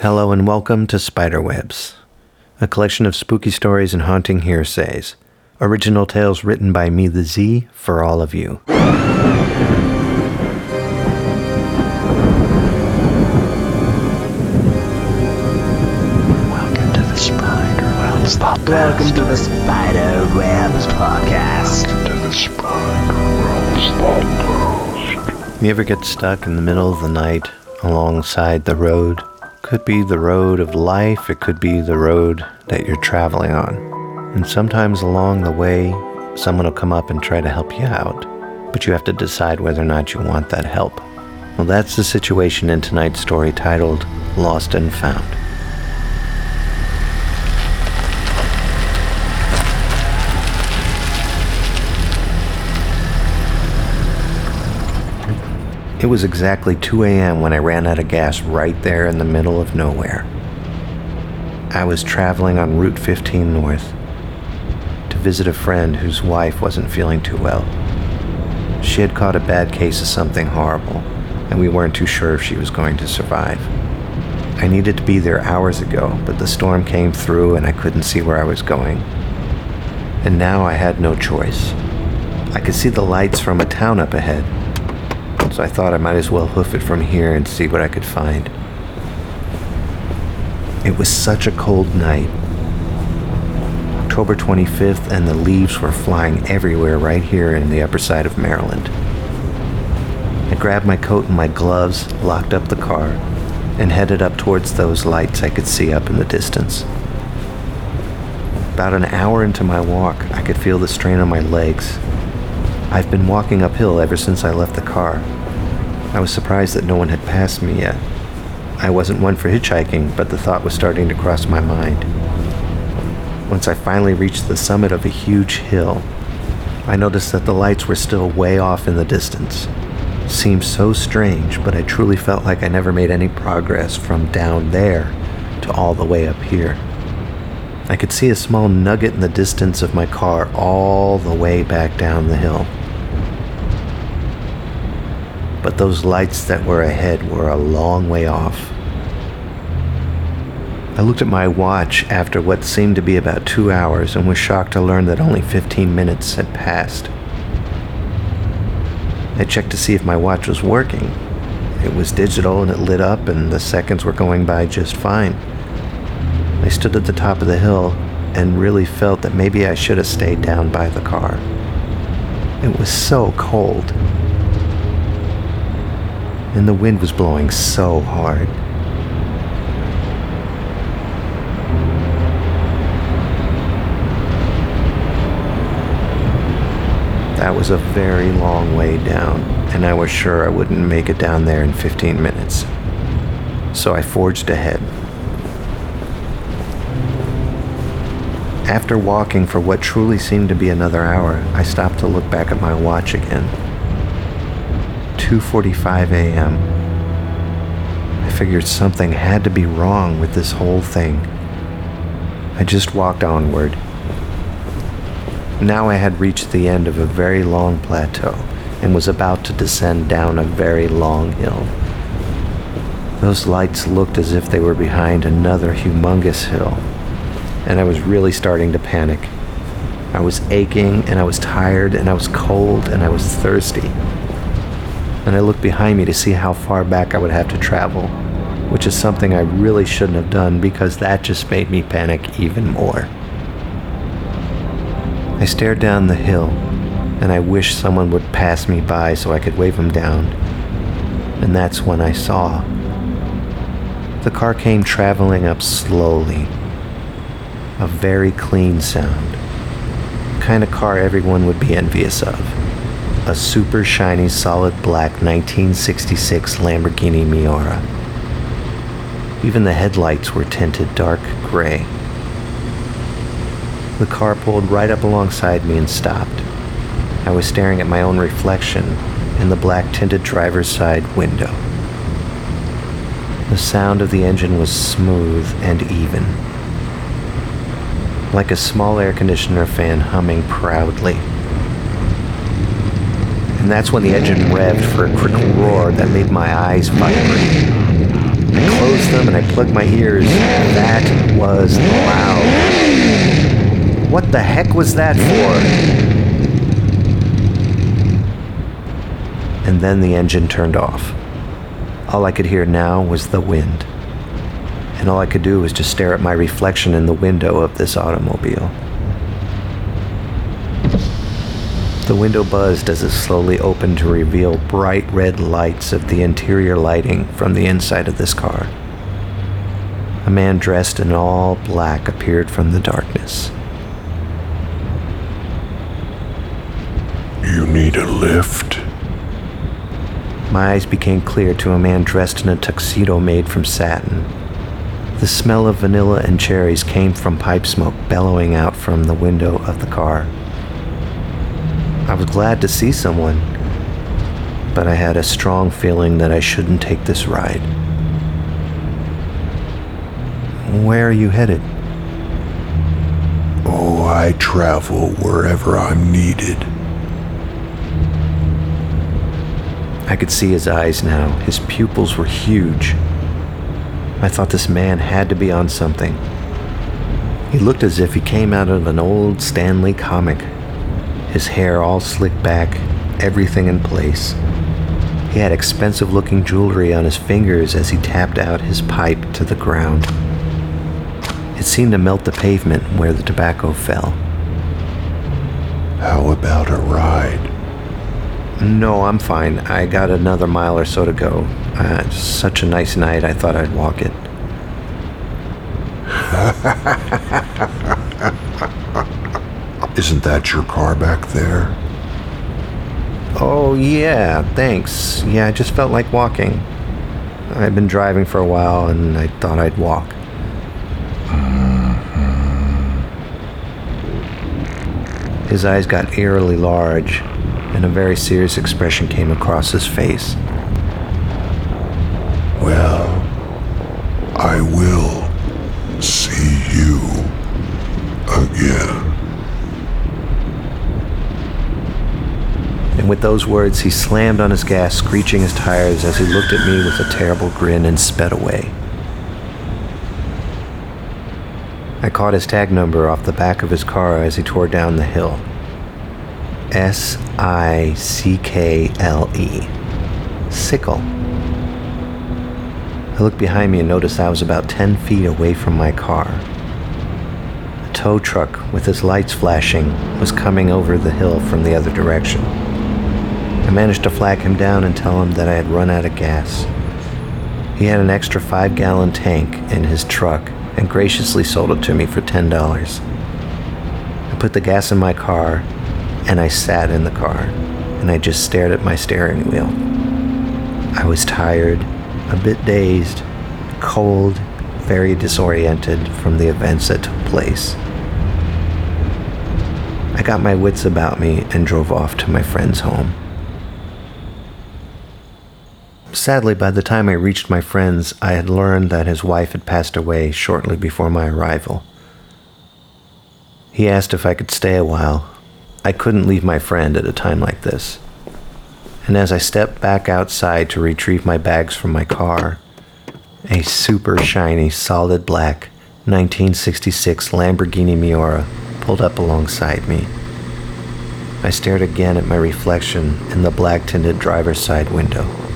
Hello and welcome to Spiderwebs, a collection of spooky stories and haunting hearsays. Original tales written by me, the Z, for all of you. Welcome to the Spiderwebs podcast. Welcome to the Spider Webs podcast. to the Spiderwebs podcast. You ever get stuck in the middle of the night alongside the road? It could be the road of life, it could be the road that you're traveling on. And sometimes along the way, someone will come up and try to help you out, but you have to decide whether or not you want that help. Well, that's the situation in tonight's story titled Lost and Found. Was exactly 2 a.m. when I ran out of gas right there in the middle of nowhere. I was traveling on Route 15 North to visit a friend whose wife wasn't feeling too well. She had caught a bad case of something horrible, and we weren't too sure if she was going to survive. I needed to be there hours ago, but the storm came through and I couldn't see where I was going. And now I had no choice. I could see the lights from a town up ahead, so I thought I might as well hoof it from here and see what I could find. It was such a cold night. October 25th, and the leaves were flying everywhere right here in the upper side of Maryland. I grabbed my coat and my gloves, locked up the car, and headed up towards those lights I could see up in the distance. About an hour into my walk, I could feel the strain on my legs. I've been walking uphill ever since I left the car. I was surprised that no one had passed me yet. I wasn't one for hitchhiking, but the thought was starting to cross my mind. Once I finally reached the summit of a huge hill, I noticed that the lights were still way off in the distance. Seemed so strange, but I truly felt like I never made any progress from down there to all the way up here. I could see a small nugget in the distance of my car all the way back down the hill. But those lights that were ahead were a long way off. I looked at my watch after what seemed to be about two hours and was shocked to learn that only 15 minutes had passed. I checked to see if my watch was working. It was digital and it lit up, and the seconds were going by just fine. I stood at the top of the hill and really felt that maybe I should have stayed down by the car. It was so cold. And the wind was blowing so hard. That was a very long way down, and I was sure I wouldn't make it down there in 15 minutes. So I forged ahead. After walking for what truly seemed to be another hour, I stopped to look back at my watch again. 2:45 a.m. I figured something had to be wrong with this whole thing. I just walked onward. Now I had reached the end of a very long plateau and was about to descend down a very long hill. Those lights looked as if they were behind another humongous hill, and I was really starting to panic. I was aching, and I was tired, and I was cold, and I was thirsty. And I looked behind me to see how far back I would have to travel, which is something I really shouldn't have done because that just made me panic even more. I stared down the hill, and I wished someone would pass me by so I could wave them down. And that's when I saw. The car came traveling up slowly. A very clean sound. The kind of car everyone would be envious of. A super shiny solid black 1966 Lamborghini Miura. Even the headlights were tinted dark gray. The car pulled right up alongside me and stopped. I was staring at my own reflection in the black tinted driver's side window. The sound of the engine was smooth and even, like a small air conditioner fan humming proudly. And that's when the engine revved for a quick roar that made my eyes vibrate. I closed closed them and I plugged my ears. That was loud. What the heck was that for? And then the engine turned off. All I could hear now was the wind. And all I could do was just stare at my reflection in the window of this automobile. The window buzzed as it slowly opened to reveal bright red lights of the interior lighting from the inside of this car. A man dressed in all black appeared from the darkness. You need a lift? My eyes became clear to a man dressed in a tuxedo made from satin. The smell of vanilla and cherries came from pipe smoke bellowing out from the window of the car. I was glad to see someone, but I had a strong feeling that I shouldn't take this ride. Where are you headed? Oh, I travel wherever I'm needed. I could see his eyes now. His pupils were huge. I thought this man had to be on something. He looked as if he came out of an old Stan Lee comic. His hair all slicked back, everything in place. He had expensive looking jewelry on his fingers as he tapped out his pipe to the ground. It seemed to melt the pavement where the tobacco fell. How about a ride? No, I'm fine. I got another mile or so to go. Uh, such a nice night, I thought I'd walk it. Isn't that your car back there? Oh, yeah, thanks. Yeah, I just felt like walking. I've been driving for a while and I thought I'd walk. Mm-hmm. His eyes got eerily large, and a very serious expression came across his face. Well, I will see you again. And with those words, he slammed on his gas, screeching his tires as he looked at me with a terrible grin and sped away. I caught his tag number off the back of his car as he tore down the hill. S I C K L E. Sickle. I looked behind me and noticed I was about 10 feet away from my car. A tow truck with its lights flashing was coming over the hill from the other direction. I managed to flag him down and tell him that I had run out of gas. He had an extra five gallon tank in his truck and graciously sold it to me for $10. I put the gas in my car and I sat in the car and I just stared at my steering wheel. I was tired, a bit dazed, cold, very disoriented from the events that took place. I got my wits about me and drove off to my friend's home. Sadly, by the time I reached my friend's, I had learned that his wife had passed away shortly before my arrival. He asked if I could stay a while. I couldn't leave my friend at a time like this. And as I stepped back outside to retrieve my bags from my car, a super shiny, solid black 1966 Lamborghini Miura pulled up alongside me. I stared again at my reflection in the black tinted driver's side window.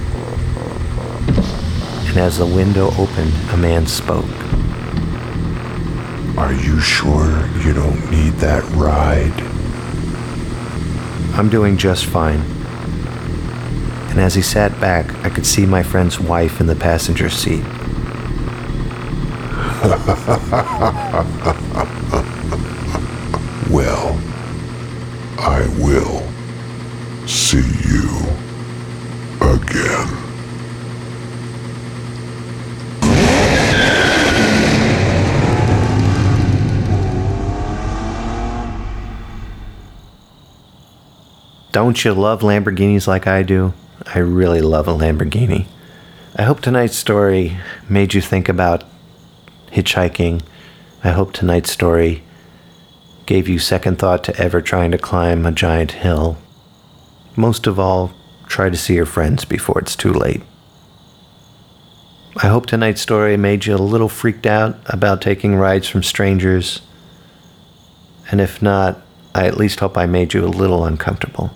And as the window opened, a man spoke. Are you sure you don't need that ride? I'm doing just fine. And as he sat back, I could see my friend's wife in the passenger seat. Well, I will see you again. Don't you love Lamborghinis like I do? I really love a Lamborghini. I hope tonight's story made you think about hitchhiking. I hope tonight's story gave you second thought to ever trying to climb a giant hill. Most of all, try to see your friends before it's too late. I hope tonight's story made you a little freaked out about taking rides from strangers. And if not, I at least hope I made you a little uncomfortable.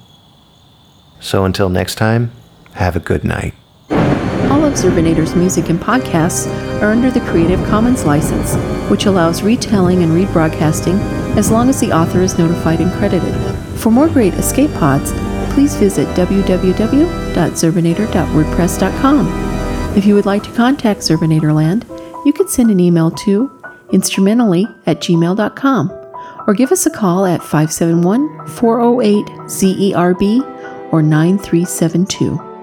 So until next time, have a good night. All of music and podcasts are under the Creative Commons license, which allows retelling and rebroadcasting as long as the author is notified and credited. For more great escape pods, please visit www.zerbinator.wordpress.com. If you would like to contact Zerbinatorland, you can send an email to instrumentally at gmail.com or give us a call at 571 408 ZERB or 9372.